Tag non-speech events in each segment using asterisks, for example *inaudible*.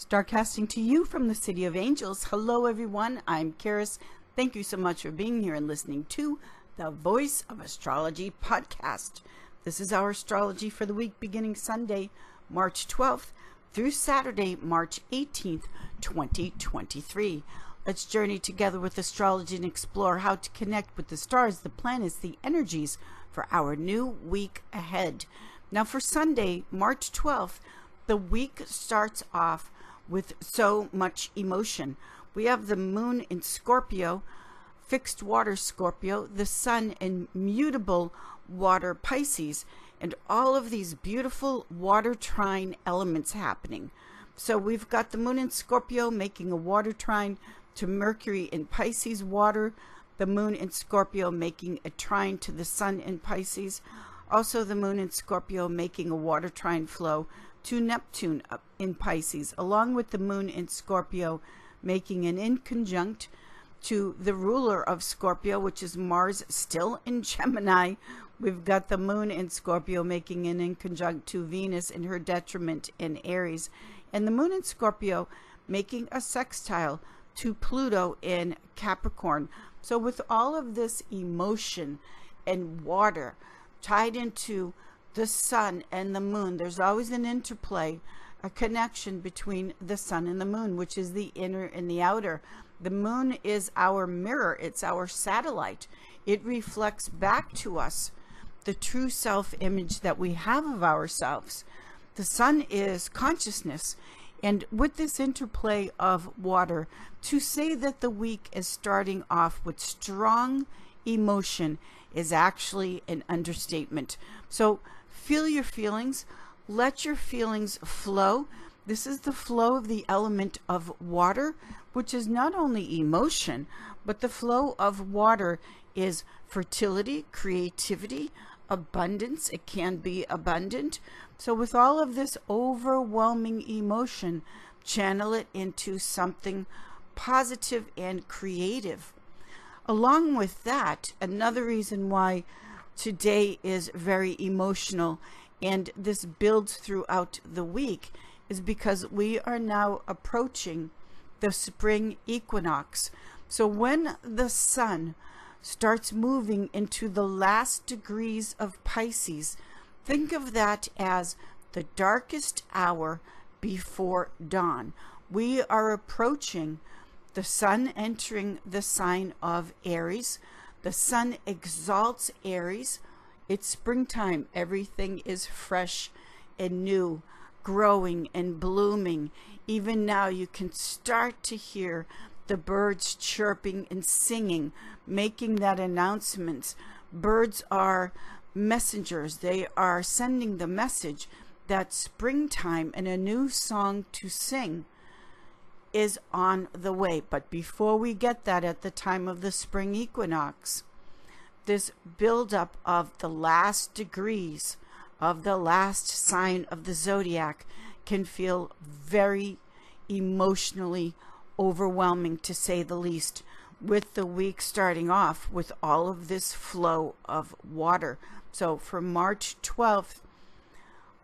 Starcasting to you from the City of Angels. Hello, everyone. I'm Karis. Thank you so much for being here and listening to the Voice of Astrology podcast. This is our astrology for the week beginning Sunday, March 12th through Saturday, March 18th, 2023. Let's journey together with astrology and explore how to connect with the stars, the planets, the energies for our new week ahead. Now, for Sunday, March 12th, the week starts off with so much emotion. We have the moon in Scorpio, fixed water Scorpio, the sun in mutable water Pisces, and all of these beautiful water trine elements happening. So we've got the moon in Scorpio making a water trine to Mercury in Pisces water, the moon in Scorpio making a trine to the sun in Pisces, also the moon in Scorpio making a water trine flow to Neptune in Pisces, along with the moon in Scorpio, making an inconjunct to the ruler of Scorpio, which is Mars, still in Gemini. We've got the moon in Scorpio making an inconjunct to Venus in her detriment in Aries, and the moon in Scorpio making a sextile to Pluto in Capricorn. So, with all of this emotion and water tied into the sun and the moon. There's always an interplay, a connection between the sun and the moon, which is the inner and the outer. The moon is our mirror, it's our satellite. It reflects back to us the true self image that we have of ourselves. The sun is consciousness. And with this interplay of water, to say that the week is starting off with strong emotion is actually an understatement. So, Feel your feelings. Let your feelings flow. This is the flow of the element of water, which is not only emotion, but the flow of water is fertility, creativity, abundance. It can be abundant. So, with all of this overwhelming emotion, channel it into something positive and creative. Along with that, another reason why today is very emotional and this builds throughout the week is because we are now approaching the spring equinox. So when the sun starts moving into the last degrees of Pisces, think of that as the darkest hour before dawn. We are approaching the sun entering the sign of Aries. The sun exalts Aries. It's springtime. Everything is fresh and new, growing and blooming. Even now, you can start to hear the birds chirping and singing, making that announcement. Birds are messengers, they are sending the message that springtime and a new song to sing is on the way. But before we get that at the time of the spring equinox, this buildup of the last degrees of the last sign of the zodiac can feel very emotionally overwhelming to say the least with the week starting off with all of this flow of water. So for March 12th,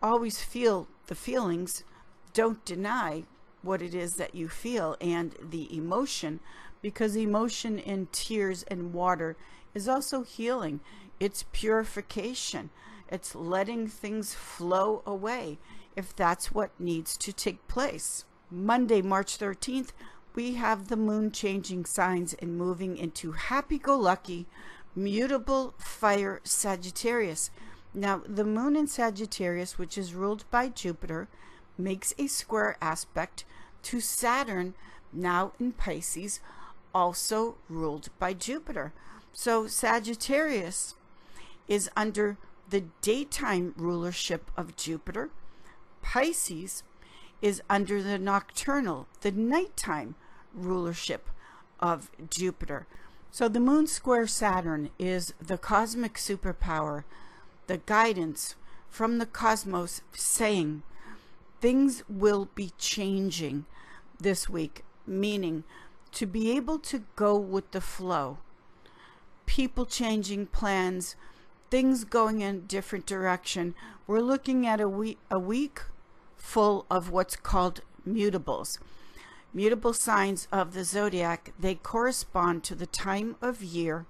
always feel the feelings. Don't deny what it is that you feel and the emotion because emotion in tears and water is also healing. It's purification. It's letting things flow away if that's what needs to take place. Monday, March 13th, we have the moon changing signs and moving into happy go lucky, mutable fire Sagittarius. Now, the moon in Sagittarius, which is ruled by Jupiter, makes a square aspect to Saturn, now in Pisces, also ruled by Jupiter. So Sagittarius is under the daytime rulership of Jupiter. Pisces is under the nocturnal, the nighttime rulership of Jupiter. So the moon square Saturn is the cosmic superpower, the guidance from the cosmos saying things will be changing this week, meaning to be able to go with the flow, people changing plans, things going in a different direction. We're looking at a week, a week full of what's called mutables. Mutable signs of the zodiac, they correspond to the time of year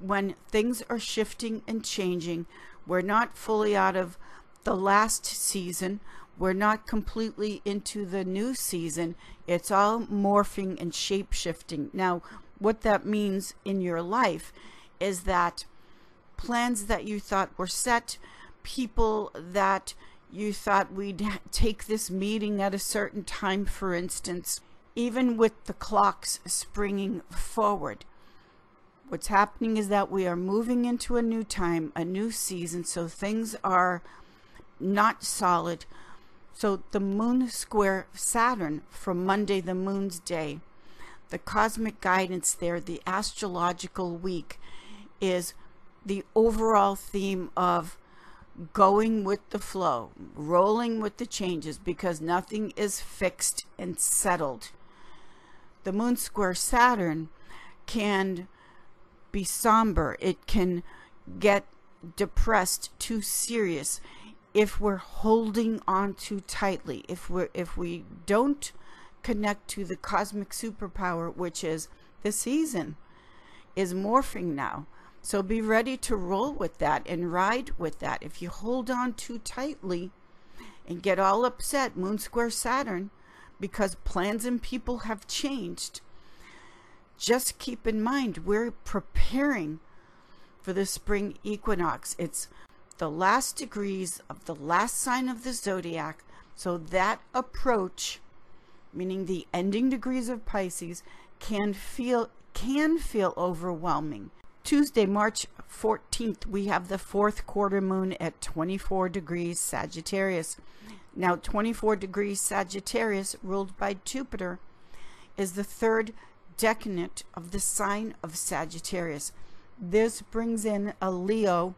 when things are shifting and changing. We're not fully out of the last season. We're not completely into the new season. It's all morphing and shape shifting. Now, what that means in your life is that plans that you thought were set, people that you thought we'd *laughs* take this meeting at a certain time, for instance, even with the clocks springing forward. What's happening is that we are moving into a new time, a new season, so things are not solid. So the moon square Saturn from Monday, the moon's day, the cosmic guidance there, the astrological week, is the overall theme of going with the flow, rolling with the changes because nothing is fixed and settled. The moon square Saturn can be somber, it can get depressed, too serious if we're holding on too tightly, if we if we don't connect to the cosmic superpower, which is the season is morphing now. So be ready to roll with that and ride with that. If you hold on too tightly and get all upset, Moon Square Saturn, because plans and people have changed, just keep in mind we're preparing for the spring equinox. It's the last degrees of the last sign of the zodiac. So that approach, meaning the ending degrees of Pisces, can feel can feel overwhelming. Tuesday, March 14th, we have the fourth quarter moon at 24 degrees Sagittarius. Now, 24 degrees Sagittarius, ruled by Jupiter, is the third decanate of the sign of Sagittarius. This brings in a Leo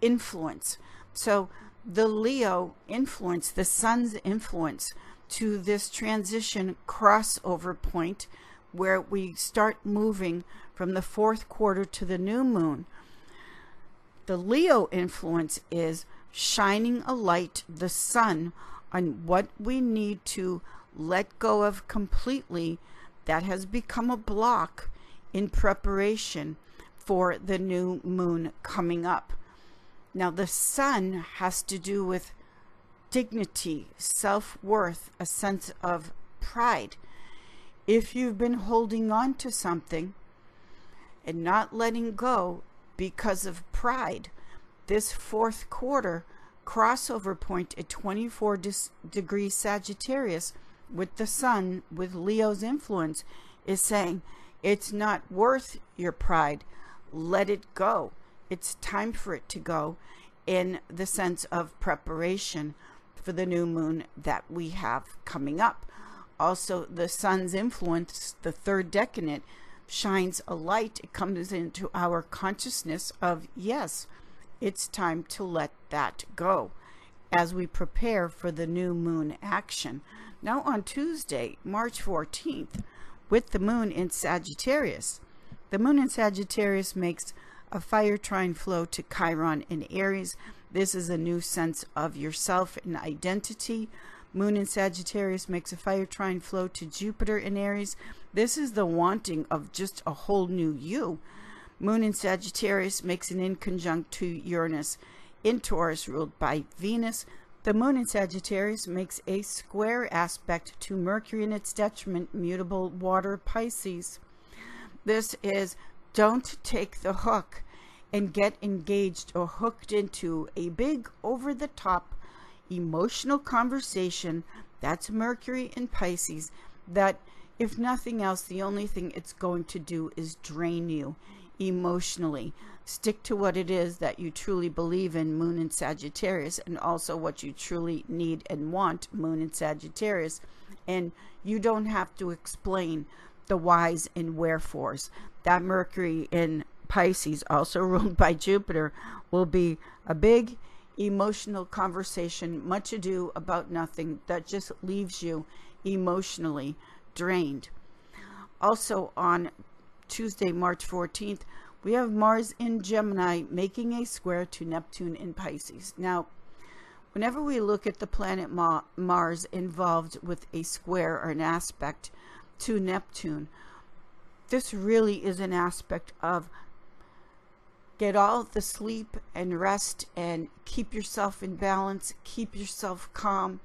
influence. So, the Leo influence, the sun's influence to this transition crossover point where we start moving from the fourth quarter to the new moon. The Leo influence is shining a light, the sun, on what we need to let go of completely that has become a block in preparation for the new moon coming up. Now, the sun has to do with dignity, self worth, a sense of pride. If you've been holding on to something, and not letting go because of pride. This fourth quarter crossover point at 24 dis- degrees Sagittarius with the sun, with Leo's influence, is saying it's not worth your pride. Let it go. It's time for it to go in the sense of preparation for the new moon that we have coming up. Also, the sun's influence, the third decanate, shines a light, it comes into our consciousness of, yes, it's time to let that go as we prepare for the new moon action. Now, on Tuesday, March 14th, with the moon in Sagittarius, the moon in Sagittarius makes a fire trine flow to Chiron in Aries. This is a new sense of yourself and identity. Moon in Sagittarius makes a fire trine flow to Jupiter in Aries. This is the wanting of just a whole new you. Moon in Sagittarius makes an inconjunct to Uranus in Taurus, ruled by Venus. The moon in Sagittarius makes a square aspect to Mercury in its detriment, mutable water Pisces. This is don't take the hook and get engaged or hooked into a big over the top emotional conversation. That's Mercury in Pisces that if nothing else, the only thing it's going to do is drain you emotionally. Stick to what it is that you truly believe in, Moon and Sagittarius, and also what you truly need and want, Moon and Sagittarius. And you don't have to explain the whys and wherefores. That Mercury in Pisces, also *laughs* ruled by Jupiter, will be a big emotional conversation, much ado about nothing, that just leaves you emotionally drained. Also on Tuesday, March 14th, we have Mars in Gemini making a square to Neptune in Pisces. Now, Whenever we look at the planet Ma- Mars involved with a square or an aspect to Neptune, this really is an aspect of get all the sleep and rest and keep yourself in balance, keep yourself calm,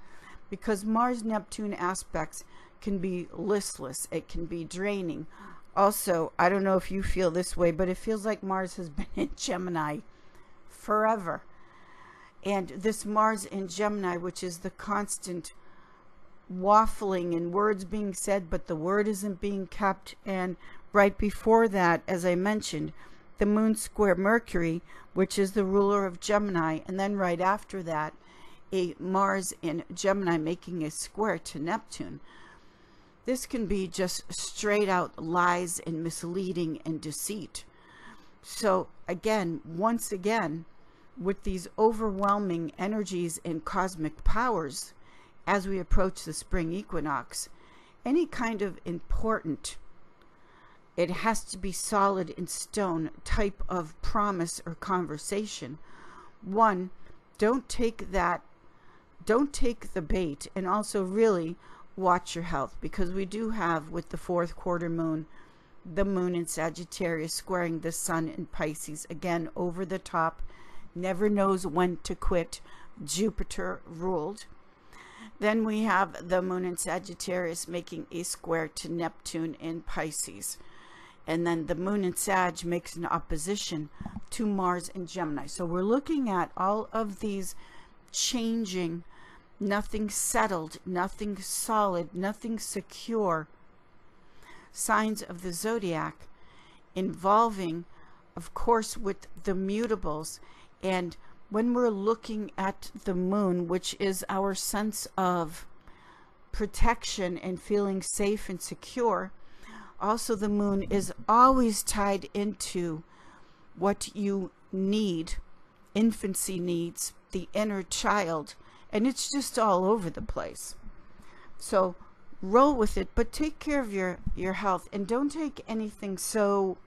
because Mars Neptune aspects can be listless, it can be draining. Also, I don't know if you feel this way, but it feels like Mars has *laughs* been in Gemini forever. And this Mars in Gemini, which is the constant waffling and words being said, but the word isn't being kept. And right before that, as I mentioned, the moon square Mercury, which is the ruler of Gemini. And then right after that, a Mars in Gemini making a square to Neptune. This can be just straight out lies and misleading and deceit. So, again, once again, with these overwhelming energies and cosmic powers as we approach the spring equinox, any kind of important, it has to be solid in stone type of promise or conversation. One, don't take that, don't take the bait, and also really watch your health because we do have with the fourth quarter moon the moon in Sagittarius squaring the sun in Pisces again over the top never knows when to quit Jupiter ruled then we have the moon in Sagittarius making a square to Neptune in Pisces and then the moon in Sag makes an opposition to Mars in Gemini so we're looking at all of these changing nothing settled, nothing solid, nothing secure. Signs of the zodiac involving, of course, with the mutables. And when we're looking at the moon, which is our sense of protection and feeling safe and secure, also the moon is always tied into what you need, infancy needs, the inner child and it's just all over the place. So roll with it, but take care of your your health and don't take anything so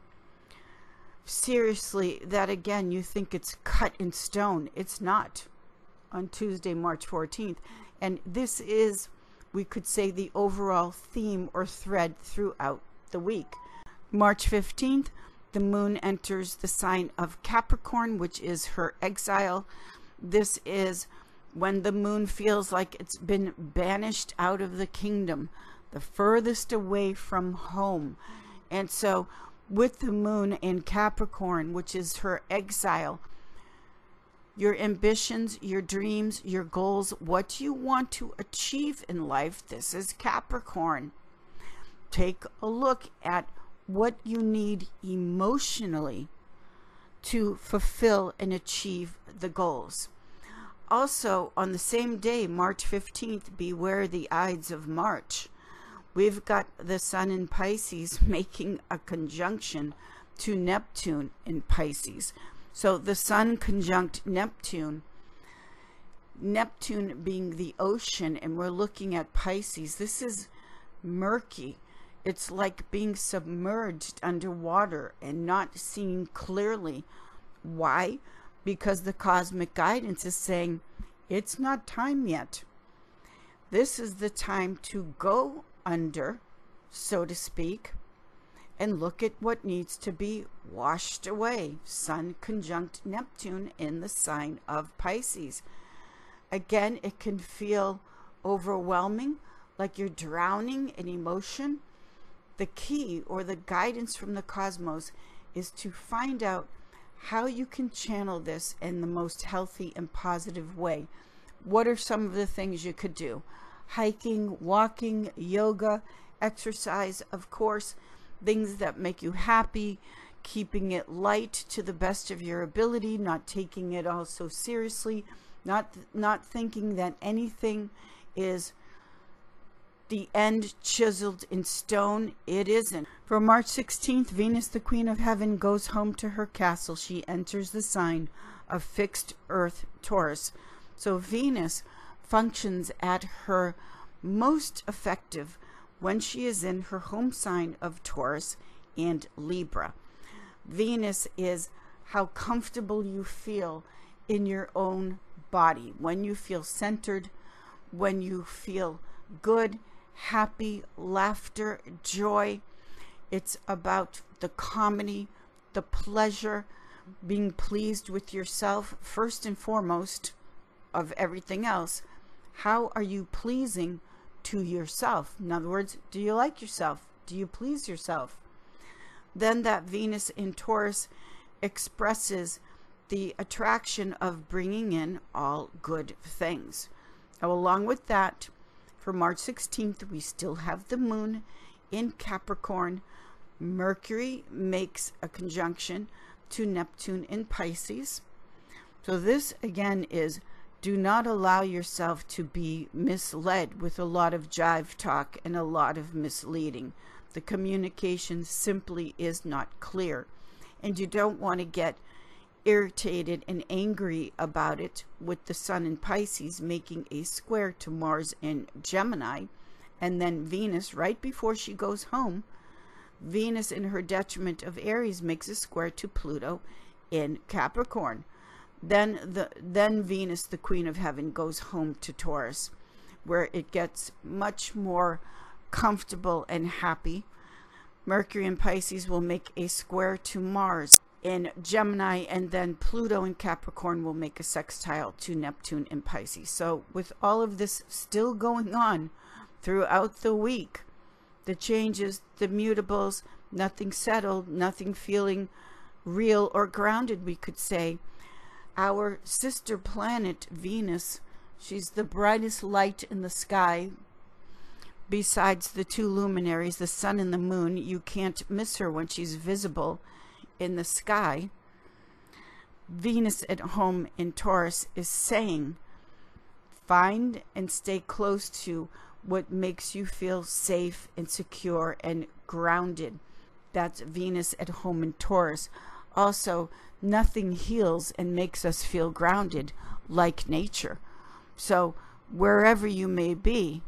seriously that again you think it's cut in stone. It's not on Tuesday, March 14th. And this is we could say the overall theme or thread throughout the week. March 15th, the moon enters the sign of Capricorn, which is her exile. This is when the moon feels like it's been banished out of the kingdom, the furthest away from home. And so, with the moon in Capricorn, which is her exile, your ambitions, your dreams, your goals, what you want to achieve in life, this is Capricorn. Take a look at what you need emotionally to fulfill and achieve the goals. Also, on the same day, March 15th, beware the Ides of March. We've got the Sun in Pisces *laughs* making a conjunction to Neptune in Pisces. So the Sun conjunct Neptune, Neptune being the ocean, and we're looking at Pisces. This is murky. It's like being submerged underwater and not seeing clearly. Why? because the cosmic guidance is saying it's not time yet. This is the time to go under, so to speak, and look at what needs to be washed away. Sun conjunct Neptune in the sign of Pisces. Again, it can feel overwhelming, like you're drowning in emotion. The key or the guidance from the cosmos is to find out how you can channel this in the most healthy and positive way. What are some of the things you could do? Hiking, walking, yoga, exercise, of course, things that make you happy, keeping it light to the best of your ability, not taking it all so seriously, not not thinking that anything is the end chiseled in stone. It isn't. For March 16th, Venus, the Queen of Heaven, goes home to her castle. She enters the sign of fixed earth Taurus. So Venus functions at her most effective when she is in her home sign of Taurus and Libra. Venus is how comfortable you feel in your own body. When you feel centered, when you feel good, happy, laughter, joy, it's about the comedy, the pleasure, being pleased with yourself first and foremost of everything else. How are you pleasing to yourself? In other words, do you like yourself? Do you please yourself? Then that Venus in Taurus expresses the attraction of bringing in all good things. Now, along with that, for March 16th, we still have the moon in Capricorn. Mercury makes a conjunction to Neptune in Pisces. So, this again is do not allow yourself to be misled with a lot of jive talk and a lot of misleading. The communication simply is not clear. And you don't want to get irritated and angry about it with the Sun in Pisces making a square to Mars in Gemini. And then Venus, right before she goes home, Venus in her detriment of Aries makes a square to Pluto in Capricorn. Then the then Venus, the Queen of Heaven, goes home to Taurus, where it gets much more comfortable and happy. Mercury in Pisces will make a square to Mars in Gemini, and then Pluto in Capricorn will make a sextile to Neptune in Pisces. So, with all of this still going on throughout the week, the changes, the mutables, nothing settled, nothing feeling real or grounded, we could say our sister planet, Venus, she's the brightest light in the sky. Besides the two luminaries, the sun and the moon, you can't miss her when she's visible in the sky. Venus at home in Taurus is saying, find and stay close to what makes you feel safe and secure and grounded. That's Venus at home in Taurus. Also, nothing heals and makes us feel grounded like nature. So, wherever you may be,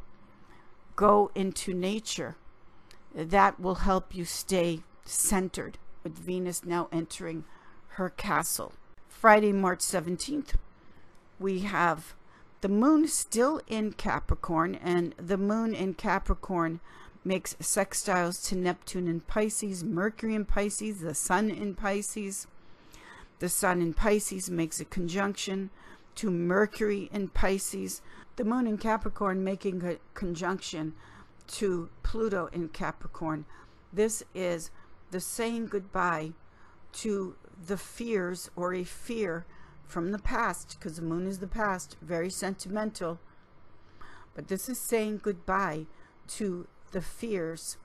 go into nature. That will help you stay centered with Venus now entering her castle. Friday, March 17th, we have the moon still in Capricorn, and the moon in Capricorn makes sextiles to Neptune in Pisces, Mercury in Pisces, the sun in Pisces. The sun in Pisces makes a conjunction to Mercury in Pisces. The moon in Capricorn making a conjunction to Pluto in Capricorn. This is the saying goodbye to the fears or a fear from the past, because the moon is the past, very sentimental. But this is saying goodbye to the fears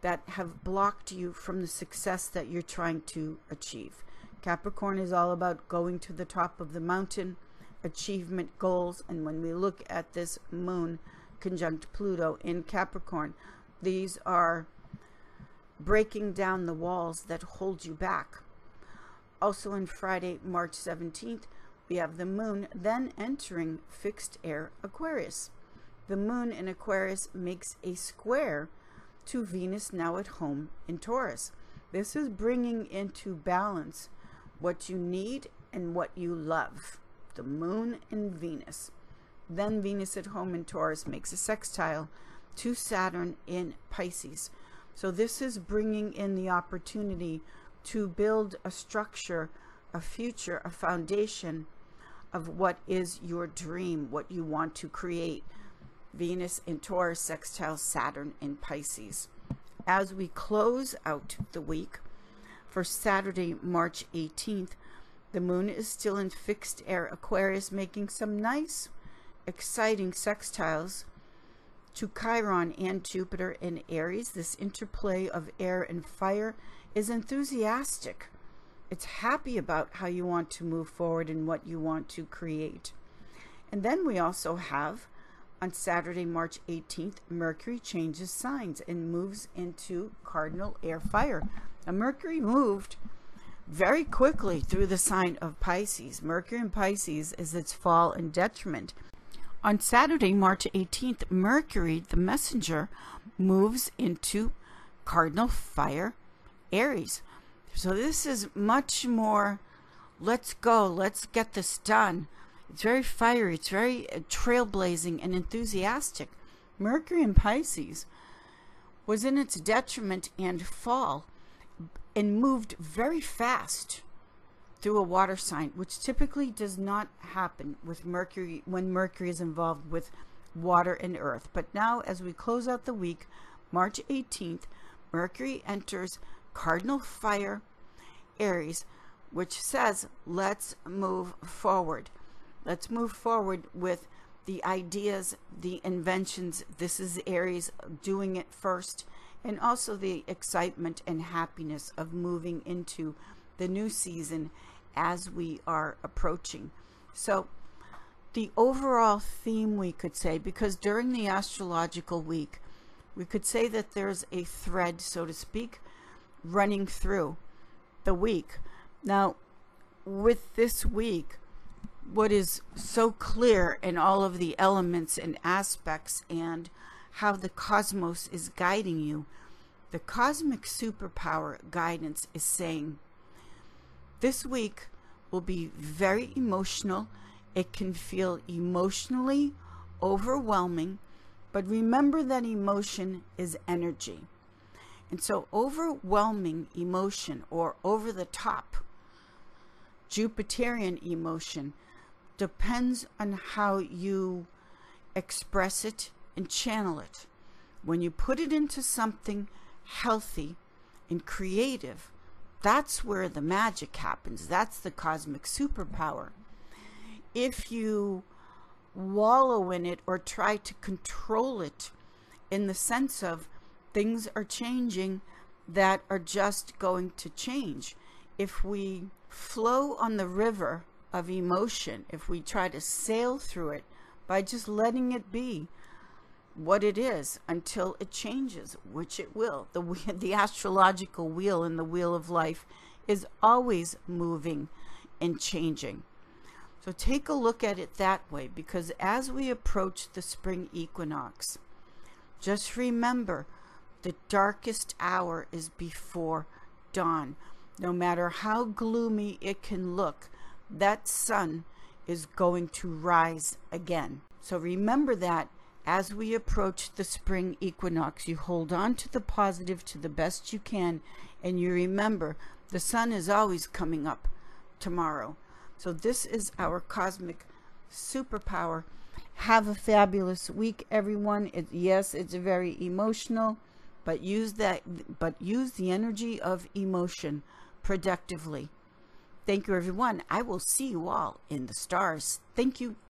that have blocked you from the success that you're trying to achieve. Capricorn is all about going to the top of the mountain, achievement goals, and when we look at this moon conjunct Pluto in Capricorn, these are breaking down the walls that hold you back. Also on Friday, March 17th, we have the moon then entering fixed air Aquarius. The moon in Aquarius makes a square to Venus now at home in Taurus. This is bringing into balance what you need and what you love. The moon and Venus. Then Venus at home in Taurus makes a sextile to Saturn in Pisces. So this is bringing in the opportunity to build a structure, a future, a foundation of what is your dream, what you want to create. Venus in Taurus, sextile Saturn in Pisces. As we close out the week for Saturday, March 18th, the moon is still in fixed air Aquarius, making some nice, exciting sextiles to Chiron and Jupiter in Aries. This interplay of air and fire is enthusiastic. It's happy about how you want to move forward and what you want to create. And then we also have on Saturday, March 18th, Mercury changes signs and moves into cardinal air fire. Now, Mercury moved very quickly through the sign of Pisces. Mercury in Pisces is its fall and detriment. On Saturday, March 18th, Mercury, the messenger, moves into cardinal fire Aries. So this is much more let's go, let's get this done. It's very fiery, it's very uh, trailblazing and enthusiastic. Mercury in Pisces was in its detriment and fall and moved very fast through a water sign, which typically does not happen with Mercury when Mercury is involved with water and earth. But now, as we close out the week, March 18th, Mercury enters cardinal fire Aries, which says, let's move forward. Let's move forward with the ideas, the inventions. This is Aries doing it first, and also the excitement and happiness of moving into the new season as we are approaching. So, the overall theme, we could say, because during the astrological week, we could say that there's a thread, so to speak, running through the week. Now, with this week, what is so clear in all of the elements and aspects and how the cosmos is guiding you, the cosmic superpower guidance is saying this week will be very emotional. It can feel emotionally overwhelming, but remember that emotion is energy. And so, overwhelming emotion or over the top Jupiterian emotion depends on how you express it and channel it. When you put it into something healthy and creative, that's where the magic happens. That's the cosmic superpower. If you wallow in it or try to control it in the sense of things are changing that are just going to change. If we flow on the river of emotion, if we try to sail through it by just letting it be what it is until it changes, which it will. The, *laughs* the astrological wheel in the wheel of life is always moving and changing. So take a look at it that way because as we approach the spring equinox, just remember the darkest hour is before dawn. No matter how gloomy it can look, that sun is going to rise again. So remember that as we approach the spring equinox, you hold on to the positive to the best you can, and you remember the sun is always coming up tomorrow. So, this is our cosmic superpower. Have a fabulous week, everyone. It, yes, it's very emotional but use that but use the energy of emotion productively. Thank you everyone. I will see you all in the stars. Thank you.